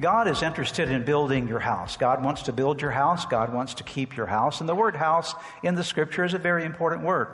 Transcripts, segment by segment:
God is interested in building your house. God wants to build your house. God wants to keep your house. And the word house in the scripture is a very important word.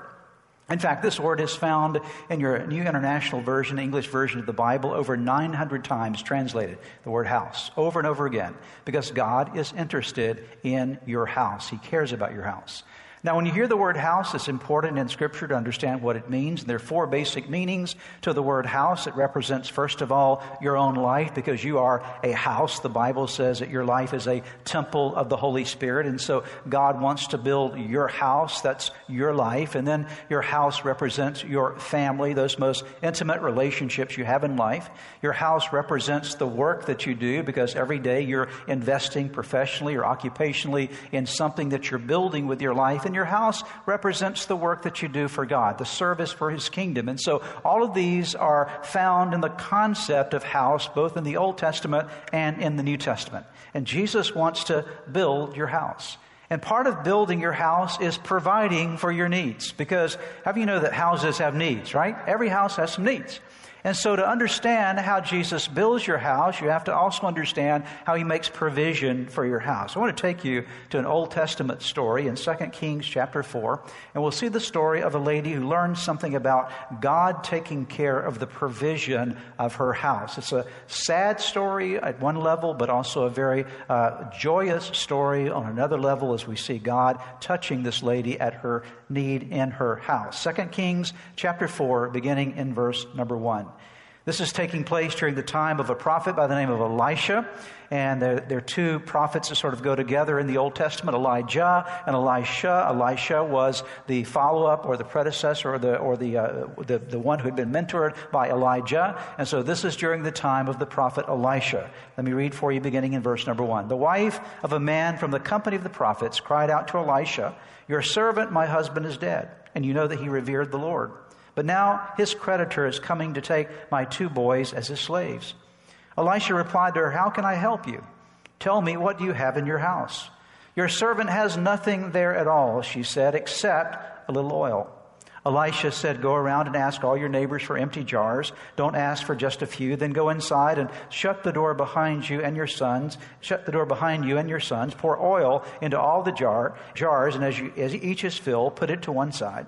In fact, this word is found in your New International Version, English version of the Bible, over 900 times translated, the word house, over and over again, because God is interested in your house. He cares about your house. Now, when you hear the word house, it's important in Scripture to understand what it means. There are four basic meanings to the word house. It represents, first of all, your own life because you are a house. The Bible says that your life is a temple of the Holy Spirit. And so God wants to build your house. That's your life. And then your house represents your family, those most intimate relationships you have in life. Your house represents the work that you do because every day you're investing professionally or occupationally in something that you're building with your life your house represents the work that you do for God, the service for His kingdom. And so all of these are found in the concept of house, both in the Old Testament and in the New Testament. And Jesus wants to build your house. And part of building your house is providing for your needs. Because how do you know that houses have needs, right? Every house has some needs. And so, to understand how Jesus builds your house, you have to also understand how he makes provision for your house. I want to take you to an Old Testament story in 2 Kings chapter 4, and we'll see the story of a lady who learned something about God taking care of the provision of her house. It's a sad story at one level, but also a very uh, joyous story on another level as we see God touching this lady at her need in her house. 2 Kings chapter 4, beginning in verse number 1. This is taking place during the time of a prophet by the name of Elisha. And there, there, are two prophets that sort of go together in the Old Testament, Elijah and Elisha. Elisha was the follow-up or the predecessor or the, or the, uh, the, the one who had been mentored by Elijah. And so this is during the time of the prophet Elisha. Let me read for you beginning in verse number one. The wife of a man from the company of the prophets cried out to Elisha, Your servant, my husband, is dead. And you know that he revered the Lord. But now his creditor is coming to take my two boys as his slaves. Elisha replied to her, How can I help you? Tell me, what do you have in your house? Your servant has nothing there at all, she said, except a little oil. Elisha said, Go around and ask all your neighbors for empty jars. Don't ask for just a few. Then go inside and shut the door behind you and your sons. Shut the door behind you and your sons. Pour oil into all the jar, jars, and as, you, as each is filled, put it to one side.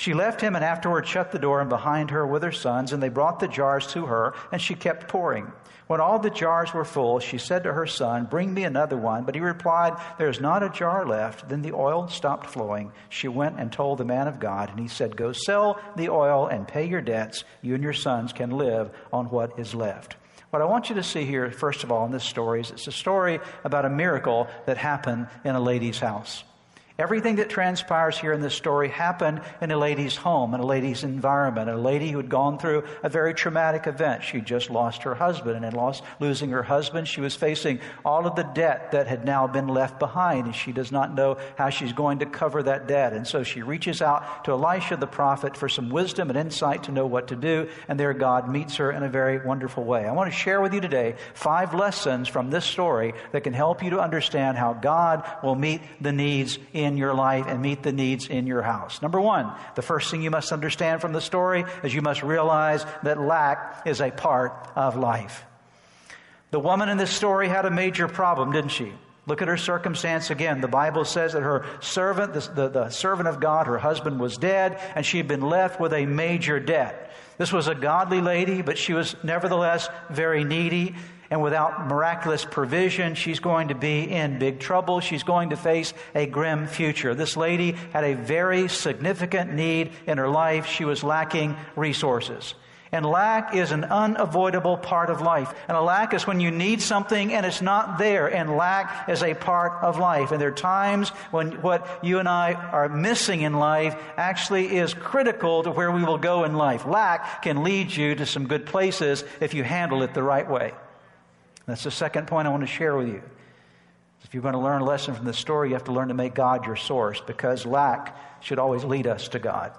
She left him and afterward shut the door and behind her with her sons, and they brought the jars to her, and she kept pouring. When all the jars were full, she said to her son, Bring me another one. But he replied, There is not a jar left. Then the oil stopped flowing. She went and told the man of God, and he said, Go sell the oil and pay your debts. You and your sons can live on what is left. What I want you to see here, first of all, in this story is it's a story about a miracle that happened in a lady's house. Everything that transpires here in this story happened in a lady's home, in a lady's environment, a lady who had gone through a very traumatic event. She just lost her husband, and in lost, losing her husband, she was facing all of the debt that had now been left behind, and she does not know how she's going to cover that debt. And so she reaches out to Elisha the prophet for some wisdom and insight to know what to do, and there God meets her in a very wonderful way. I want to share with you today five lessons from this story that can help you to understand how God will meet the needs in in your life and meet the needs in your house. Number one, the first thing you must understand from the story is you must realize that lack is a part of life. The woman in this story had a major problem, didn't she? Look at her circumstance again. The Bible says that her servant, the, the, the, servant of God, her husband was dead, and she had been left with a major debt. This was a godly lady, but she was nevertheless very needy. And without miraculous provision, she's going to be in big trouble. She's going to face a grim future. This lady had a very significant need in her life. She was lacking resources. And lack is an unavoidable part of life. And a lack is when you need something and it's not there. And lack is a part of life. And there are times when what you and I are missing in life actually is critical to where we will go in life. Lack can lead you to some good places if you handle it the right way. That's the second point I want to share with you. If you're going to learn a lesson from this story, you have to learn to make God your source because lack should always lead us to God.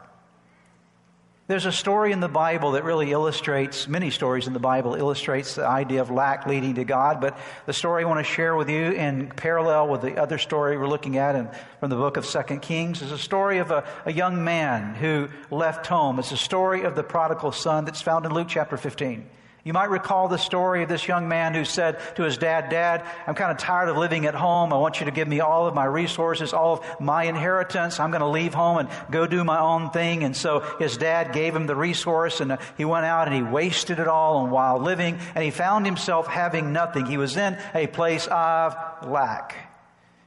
There's a story in the Bible that really illustrates, many stories in the Bible illustrates the idea of lack leading to God, but the story I want to share with you in parallel with the other story we're looking at in, from the book of Second Kings is a story of a, a young man who left home. It's a story of the prodigal son that's found in Luke chapter 15. You might recall the story of this young man who said to his dad, Dad, I'm kind of tired of living at home. I want you to give me all of my resources, all of my inheritance. I'm going to leave home and go do my own thing. And so his dad gave him the resource and uh, he went out and he wasted it all on wild living and he found himself having nothing. He was in a place of lack.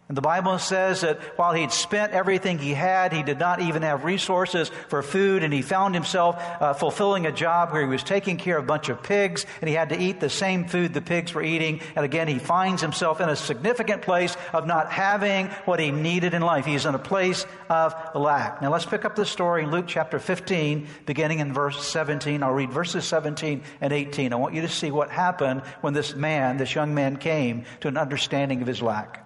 And the Bible says that while he'd spent everything he had, he did not even have resources for food, and he found himself uh, fulfilling a job where he was taking care of a bunch of pigs, and he had to eat the same food the pigs were eating. And again, he finds himself in a significant place of not having what he needed in life. He's in a place of lack. Now let's pick up the story in Luke chapter 15, beginning in verse 17. I'll read verses 17 and 18. I want you to see what happened when this man, this young man, came to an understanding of his lack.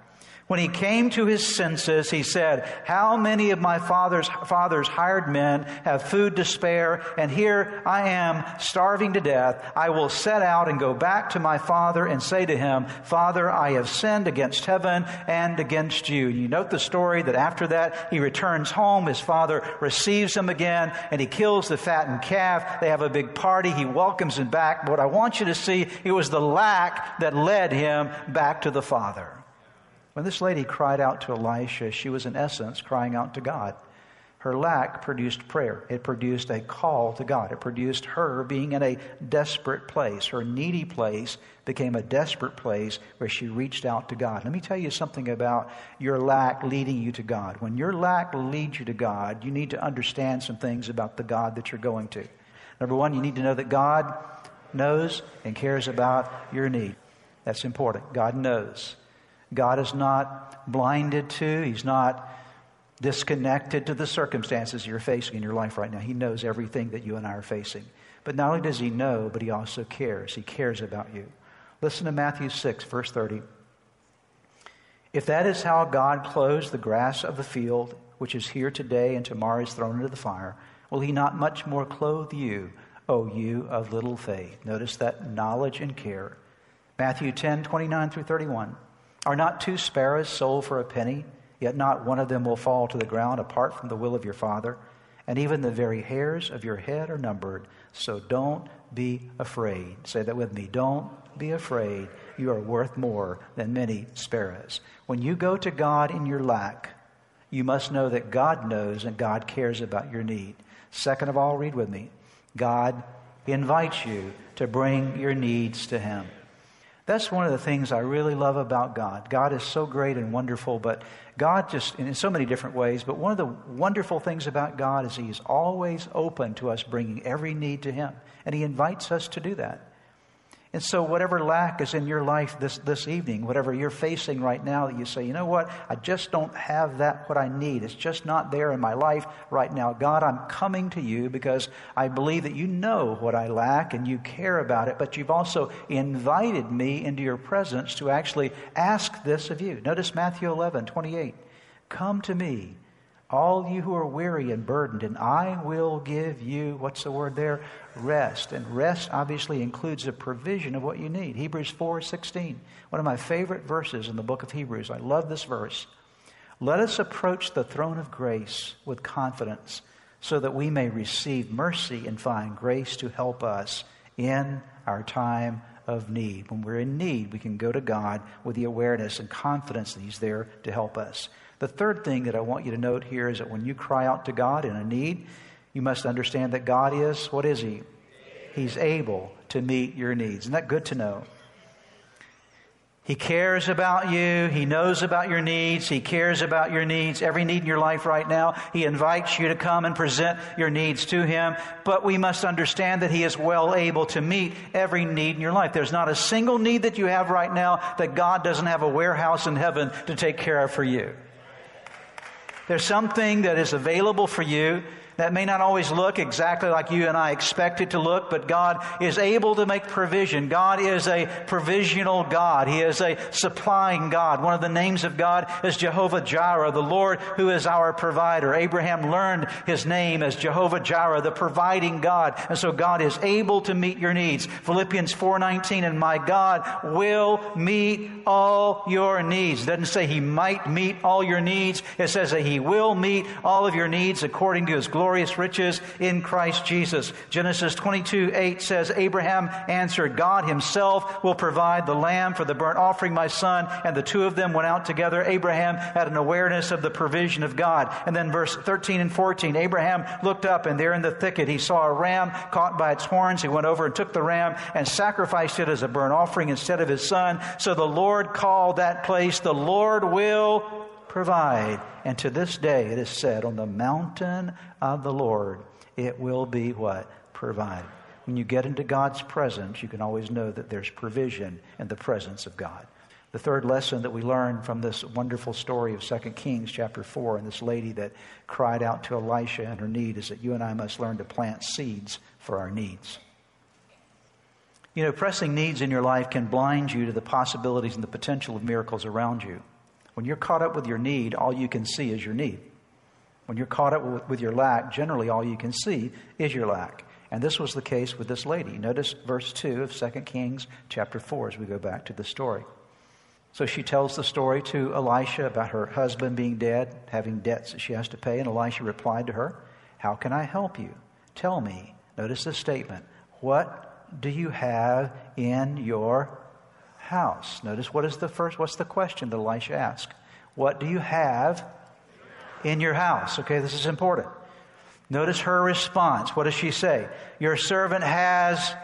When he came to his senses, he said, How many of my father's, father's hired men have food to spare, and here I am starving to death? I will set out and go back to my father and say to him, Father, I have sinned against heaven and against you. You note the story that after that, he returns home. His father receives him again, and he kills the fattened calf. They have a big party. He welcomes him back. But what I want you to see, it was the lack that led him back to the father. When this lady cried out to Elisha, she was in essence crying out to God. Her lack produced prayer. It produced a call to God. It produced her being in a desperate place. Her needy place became a desperate place where she reached out to God. Let me tell you something about your lack leading you to God. When your lack leads you to God, you need to understand some things about the God that you're going to. Number one, you need to know that God knows and cares about your need. That's important. God knows. God is not blinded to, He's not disconnected to the circumstances you're facing in your life right now. He knows everything that you and I are facing. But not only does He know, but He also cares. He cares about you. Listen to Matthew 6, verse 30. If that is how God clothes the grass of the field, which is here today and tomorrow is thrown into the fire, will He not much more clothe you, O you of little faith? Notice that knowledge and care. Matthew 10, 29 through 31. Are not two sparrows sold for a penny? Yet not one of them will fall to the ground apart from the will of your Father. And even the very hairs of your head are numbered. So don't be afraid. Say that with me. Don't be afraid. You are worth more than many sparrows. When you go to God in your lack, you must know that God knows and God cares about your need. Second of all, read with me. God invites you to bring your needs to Him. That's one of the things I really love about God. God is so great and wonderful, but God just, in so many different ways, but one of the wonderful things about God is He is always open to us bringing every need to Him. And He invites us to do that. And so, whatever lack is in your life this, this evening, whatever you're facing right now, that you say, you know what, I just don't have that, what I need. It's just not there in my life right now. God, I'm coming to you because I believe that you know what I lack and you care about it, but you've also invited me into your presence to actually ask this of you. Notice Matthew 11, 28. Come to me all you who are weary and burdened, and I will give you, what's the word there? Rest. And rest obviously includes a provision of what you need. Hebrews 4 16, one of my favorite verses in the book of Hebrews. I love this verse. Let us approach the throne of grace with confidence so that we may receive mercy and find grace to help us in our time of need. When we're in need, we can go to God with the awareness and confidence that He's there to help us. The third thing that I want you to note here is that when you cry out to God in a need, you must understand that God is, what is He? He's able to meet your needs. Isn't that good to know? He cares about you. He knows about your needs. He cares about your needs, every need in your life right now. He invites you to come and present your needs to Him. But we must understand that He is well able to meet every need in your life. There's not a single need that you have right now that God doesn't have a warehouse in heaven to take care of for you. There's something that is available for you that may not always look exactly like you and I expect it to look, but God is able to make provision. God is a provisional God. He is a supplying God. One of the names of God is Jehovah Jireh, the Lord who is our provider. Abraham learned his name as Jehovah Jireh, the providing God. And so God is able to meet your needs. Philippians 4:19 and my God will meet all your needs. It doesn't say he might meet all your needs. It says that he will meet all of your needs according to his glory glorious riches in Christ Jesus. Genesis 22 8 says, Abraham answered, God himself will provide the lamb for the burnt offering, my son. And the two of them went out together. Abraham had an awareness of the provision of God. And then verse 13 and 14, Abraham looked up and there in the thicket he saw a ram caught by its horns. He went over and took the ram and sacrificed it as a burnt offering instead of his son. So the Lord called that place, the Lord will provide. And to this day it is said, on the mountain of the Lord, it will be what? Provided. When you get into God's presence, you can always know that there's provision in the presence of God. The third lesson that we learn from this wonderful story of 2 Kings chapter 4 and this lady that cried out to Elisha and her need is that you and I must learn to plant seeds for our needs. You know, pressing needs in your life can blind you to the possibilities and the potential of miracles around you. When you're caught up with your need, all you can see is your need. When you're caught up with your lack, generally all you can see is your lack. And this was the case with this lady. Notice verse 2 of 2 Kings chapter 4 as we go back to the story. So she tells the story to Elisha about her husband being dead, having debts that she has to pay. And Elisha replied to her, How can I help you? Tell me. Notice the statement. What do you have in your house. Notice what is the first, what's the question that Elisha asked? What do you have in your house? Okay, this is important. Notice her response. What does she say? Your servant has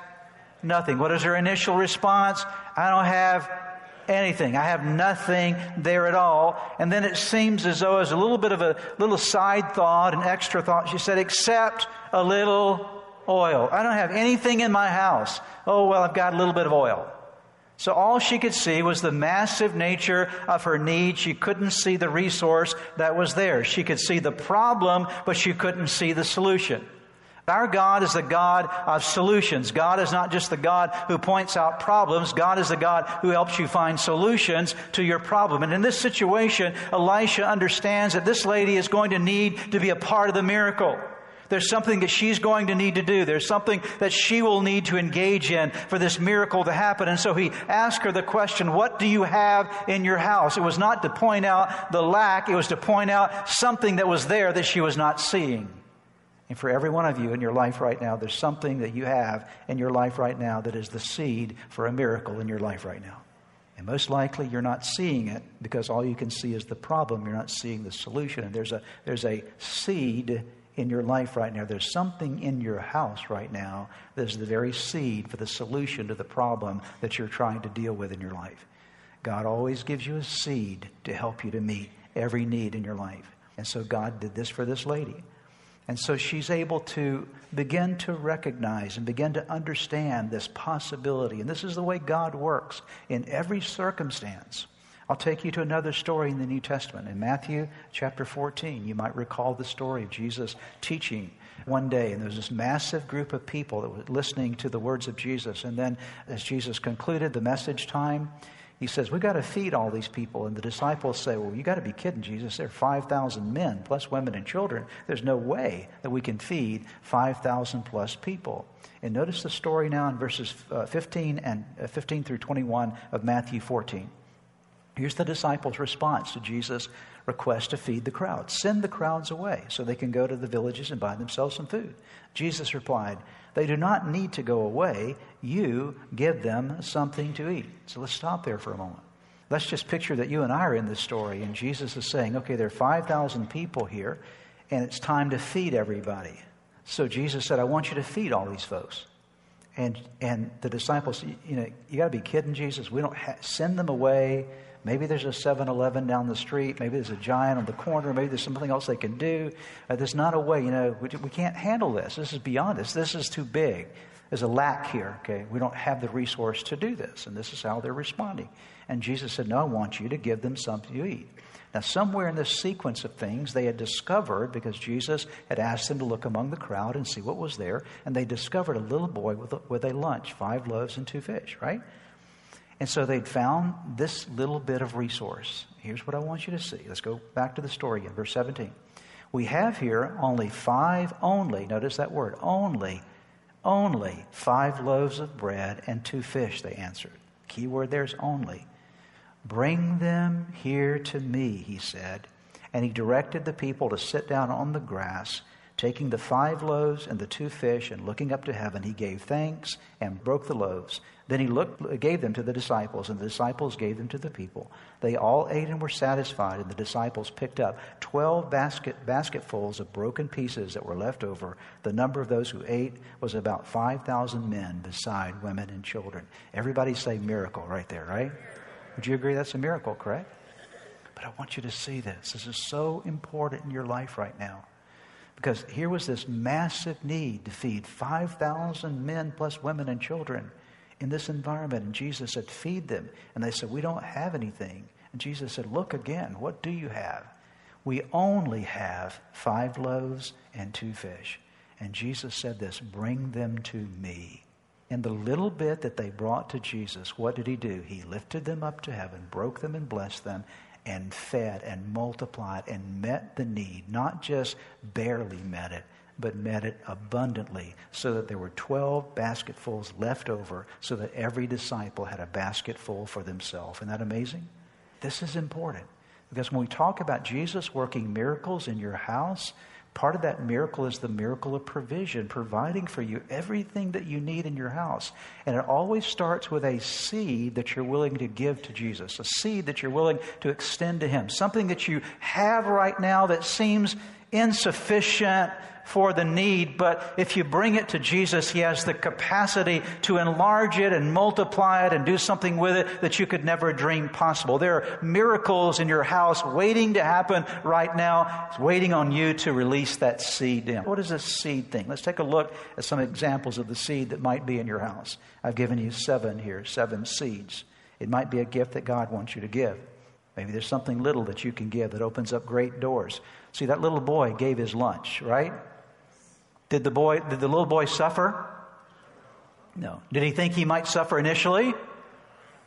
nothing. What is her initial response? I don't have anything. I have nothing there at all. And then it seems as though as a little bit of a little side thought, an extra thought, she said, except a little oil. I don't have anything in my house. Oh, well, I've got a little bit of oil. So all she could see was the massive nature of her need. She couldn't see the resource that was there. She could see the problem, but she couldn't see the solution. Our God is the God of solutions. God is not just the God who points out problems. God is the God who helps you find solutions to your problem. And in this situation, Elisha understands that this lady is going to need to be a part of the miracle. There's something that she's going to need to do. There's something that she will need to engage in for this miracle to happen. And so he asked her the question, What do you have in your house? It was not to point out the lack, it was to point out something that was there that she was not seeing. And for every one of you in your life right now, there's something that you have in your life right now that is the seed for a miracle in your life right now. And most likely you're not seeing it because all you can see is the problem. You're not seeing the solution. And there's a, there's a seed in your life right now. There's something in your house right now that's the very seed for the solution to the problem that you're trying to deal with in your life. God always gives you a seed to help you to meet every need in your life. And so God did this for this lady. And so she's able to begin to recognize and begin to understand this possibility. And this is the way God works in every circumstance. I'll take you to another story in the New Testament. In Matthew chapter 14, you might recall the story of Jesus teaching one day, and there was this massive group of people that were listening to the words of Jesus. And then, as Jesus concluded the message time, he says, We've got to feed all these people. And the disciples say, Well, you got to be kidding, Jesus. There are 5,000 men, plus women and children. There's no way that we can feed 5,000 plus people. And notice the story now in verses uh, 15 and uh, 15 through 21 of Matthew 14. Here's the disciples' response to Jesus' request to feed the crowds send the crowds away so they can go to the villages and buy themselves some food. Jesus replied, They do not need to go away. You give them something to eat. So let's stop there for a moment. Let's just picture that you and I are in this story, and Jesus is saying, Okay, there are 5,000 people here, and it's time to feed everybody. So Jesus said, I want you to feed all these folks. And, and the disciples, you know, you got to be kidding Jesus. We don't ha- send them away. Maybe there's a 7 Eleven down the street. Maybe there's a giant on the corner. Maybe there's something else they can do. Uh, there's not a way, you know, we, we can't handle this. This is beyond us. This is too big. There's a lack here, okay? We don't have the resource to do this. And this is how they're responding. And Jesus said, No, I want you to give them something to eat. Now, somewhere in this sequence of things, they had discovered, because Jesus had asked them to look among the crowd and see what was there, and they discovered a little boy with a, with a lunch, five loaves and two fish, right? And so they'd found this little bit of resource. Here's what I want you to see. Let's go back to the story again, verse 17. We have here only five, only, notice that word, only, only five loaves of bread and two fish, they answered. Key word there's only. Bring them here to me, he said. And he directed the people to sit down on the grass. Taking the five loaves and the two fish and looking up to heaven, he gave thanks and broke the loaves. Then he looked, gave them to the disciples, and the disciples gave them to the people. They all ate and were satisfied, and the disciples picked up twelve basket, basketfuls of broken pieces that were left over. The number of those who ate was about 5,000 men, beside women and children. Everybody say miracle right there, right? Would you agree that's a miracle, correct? But I want you to see this. This is so important in your life right now. Because here was this massive need to feed 5,000 men plus women and children in this environment. And Jesus said, Feed them. And they said, We don't have anything. And Jesus said, Look again. What do you have? We only have five loaves and two fish. And Jesus said this Bring them to me. And the little bit that they brought to Jesus, what did he do? He lifted them up to heaven, broke them and blessed them, and fed and multiplied and met the need. Not just barely met it, but met it abundantly, so that there were 12 basketfuls left over, so that every disciple had a basketful for themselves. Isn't that amazing? This is important. Because when we talk about Jesus working miracles in your house, Part of that miracle is the miracle of provision, providing for you everything that you need in your house. And it always starts with a seed that you're willing to give to Jesus, a seed that you're willing to extend to Him, something that you have right now that seems insufficient for the need, but if you bring it to Jesus, He has the capacity to enlarge it and multiply it and do something with it that you could never dream possible. There are miracles in your house waiting to happen right now. It's waiting on you to release that seed in. What is a seed thing? Let's take a look at some examples of the seed that might be in your house. I've given you seven here, seven seeds. It might be a gift that God wants you to give. Maybe there's something little that you can give that opens up great doors. See, that little boy gave his lunch, right? Did the boy, did the little boy suffer? No. Did he think he might suffer initially?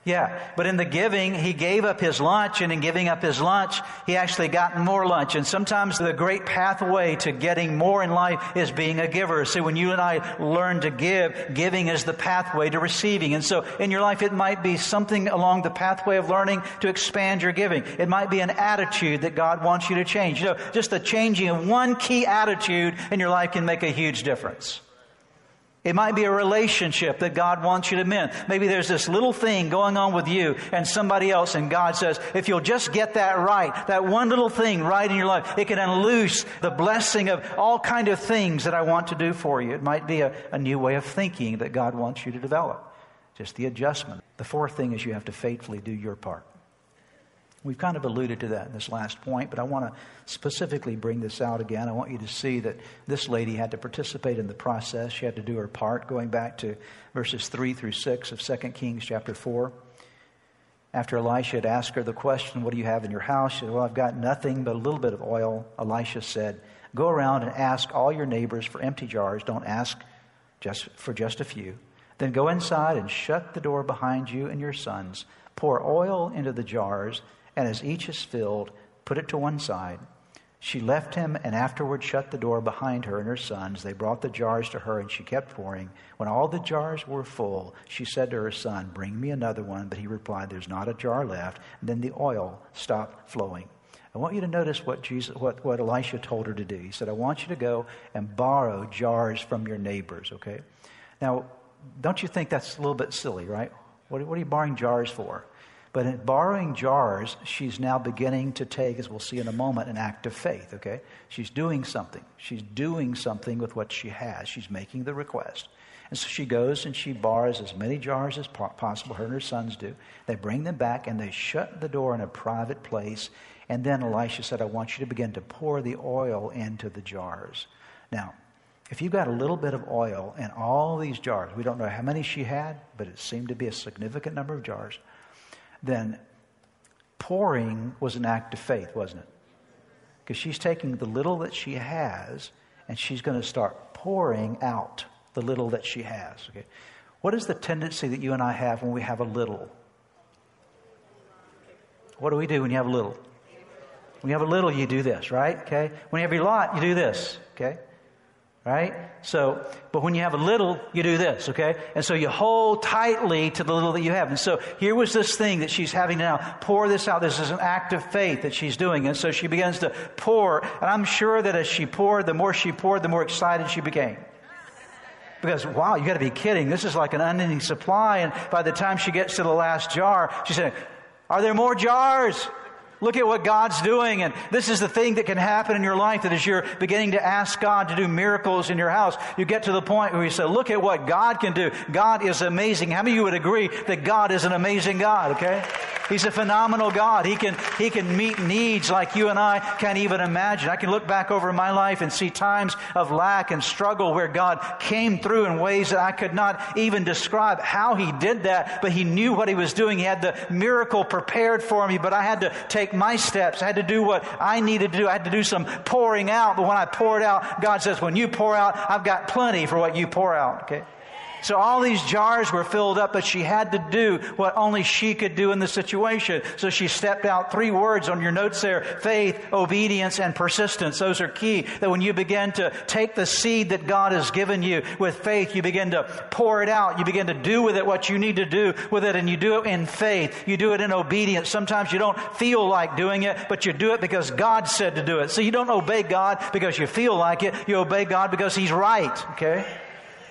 Yeah. But in the giving, he gave up his lunch, and in giving up his lunch, he actually got more lunch. And sometimes the great pathway to getting more in life is being a giver. See, when you and I learn to give, giving is the pathway to receiving. And so in your life, it might be something along the pathway of learning to expand your giving. It might be an attitude that God wants you to change. You know, just the changing of one key attitude in your life can make a huge difference. It might be a relationship that God wants you to mend. Maybe there's this little thing going on with you and somebody else, and God says, if you'll just get that right, that one little thing right in your life, it can unloose the blessing of all kind of things that I want to do for you. It might be a, a new way of thinking that God wants you to develop. Just the adjustment. The fourth thing is you have to faithfully do your part. We've kind of alluded to that in this last point, but I want to specifically bring this out again. I want you to see that this lady had to participate in the process. She had to do her part, going back to verses 3 through 6 of 2 Kings chapter 4. After Elisha had asked her the question, What do you have in your house? She said, Well, I've got nothing but a little bit of oil. Elisha said, Go around and ask all your neighbors for empty jars. Don't ask just for just a few. Then go inside and shut the door behind you and your sons. Pour oil into the jars and as each is filled, put it to one side. She left him and afterward shut the door behind her and her sons. They brought the jars to her and she kept pouring. When all the jars were full, she said to her son, Bring me another one. But he replied, There's not a jar left. And then the oil stopped flowing. I want you to notice what, Jesus, what, what Elisha told her to do. He said, I want you to go and borrow jars from your neighbors, okay? Now, don't you think that's a little bit silly, right? What, what are you borrowing jars for? But in borrowing jars, she's now beginning to take, as we'll see in a moment, an act of faith, okay? She's doing something. She's doing something with what she has. She's making the request. And so she goes and she borrows as many jars as possible, her and her sons do. They bring them back and they shut the door in a private place. And then Elisha said, I want you to begin to pour the oil into the jars. Now, if you've got a little bit of oil in all these jars, we don't know how many she had, but it seemed to be a significant number of jars, then pouring was an act of faith, wasn't it? Because she's taking the little that she has and she's going to start pouring out the little that she has. Okay? What is the tendency that you and I have when we have a little? What do we do when you have a little? When you have a little, you do this, right? Okay? When you have a lot, you do this, okay? Right? So, but when you have a little, you do this, okay? And so you hold tightly to the little that you have. And so here was this thing that she's having now. Pour this out. This is an act of faith that she's doing. And so she begins to pour. And I'm sure that as she poured, the more she poured, the more excited she became. Because, wow, you got to be kidding. This is like an unending supply. And by the time she gets to the last jar, she said, Are there more jars? Look at what God's doing. And this is the thing that can happen in your life that as you're beginning to ask God to do miracles in your house, you get to the point where you say, Look at what God can do. God is amazing. How many of you would agree that God is an amazing God, okay? He's a phenomenal God. He can, he can meet needs like you and I can't even imagine. I can look back over my life and see times of lack and struggle where God came through in ways that I could not even describe how He did that, but He knew what He was doing. He had the miracle prepared for me, but I had to take my steps. I had to do what I needed to do. I had to do some pouring out, but when I poured out, God says, when you pour out, I've got plenty for what you pour out, okay? So all these jars were filled up, but she had to do what only she could do in the situation. So she stepped out three words on your notes there faith, obedience, and persistence. Those are key. That when you begin to take the seed that God has given you with faith, you begin to pour it out. You begin to do with it what you need to do with it, and you do it in faith. You do it in obedience. Sometimes you don't feel like doing it, but you do it because God said to do it. So you don't obey God because you feel like it. You obey God because He's right. Okay?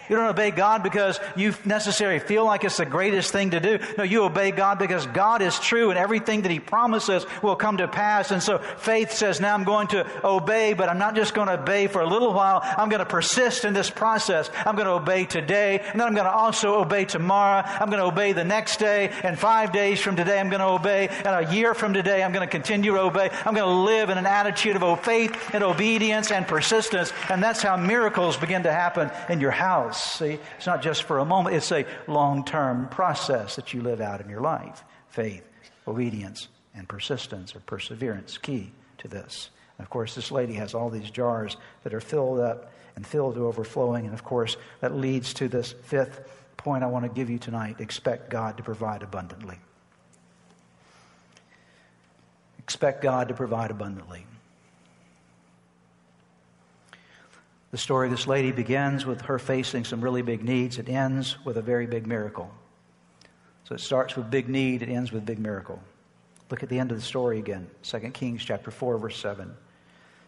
You don't obey God because you necessarily feel like it's the greatest thing to do. No, you obey God because God is true and everything that He promises will come to pass. And so faith says, now I'm going to obey, but I'm not just going to obey for a little while. I'm going to persist in this process. I'm going to obey today, and then I'm going to also obey tomorrow. I'm going to obey the next day, and five days from today, I'm going to obey, and a year from today, I'm going to continue to obey. I'm going to live in an attitude of faith and obedience and persistence, and that's how miracles begin to happen in your house. See, it's not just for a moment, it's a long term process that you live out in your life. Faith, obedience, and persistence or perseverance, key to this. And of course, this lady has all these jars that are filled up and filled to overflowing. And of course, that leads to this fifth point I want to give you tonight expect God to provide abundantly. Expect God to provide abundantly. The story of this lady begins with her facing some really big needs. It ends with a very big miracle. So it starts with big need, it ends with big miracle. Look at the end of the story again 2 Kings chapter 4, verse 7.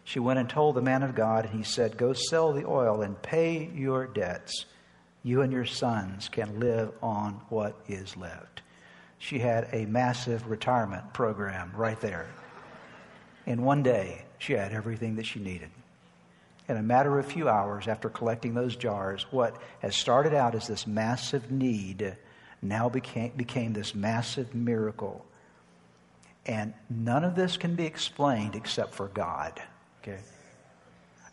She went and told the man of God, and he said, Go sell the oil and pay your debts. You and your sons can live on what is left. She had a massive retirement program right there. In one day, she had everything that she needed in a matter of a few hours after collecting those jars, what has started out as this massive need now became, became this massive miracle. And none of this can be explained except for God. Okay?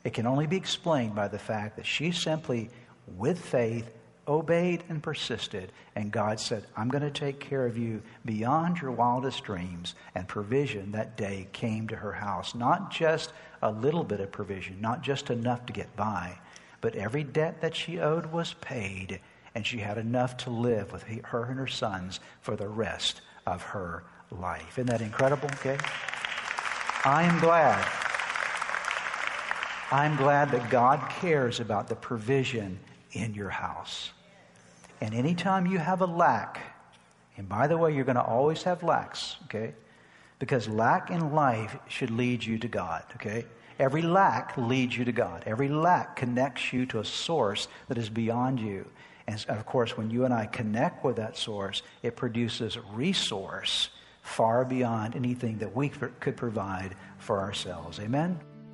It can only be explained by the fact that she simply, with faith, obeyed and persisted. And God said, I'm going to take care of you beyond your wildest dreams. And provision that day came to her house. Not just a little bit of provision, not just enough to get by, but every debt that she owed was paid. And she had enough to live with her and her sons for the rest of her life. Isn't that incredible? Okay. I am glad. I'm glad that God cares about the provision in your house. And anytime you have a lack, and by the way, you're going to always have lacks, okay? Because lack in life should lead you to God, okay? Every lack leads you to God. Every lack connects you to a source that is beyond you. And of course, when you and I connect with that source, it produces resource far beyond anything that we could provide for ourselves. Amen?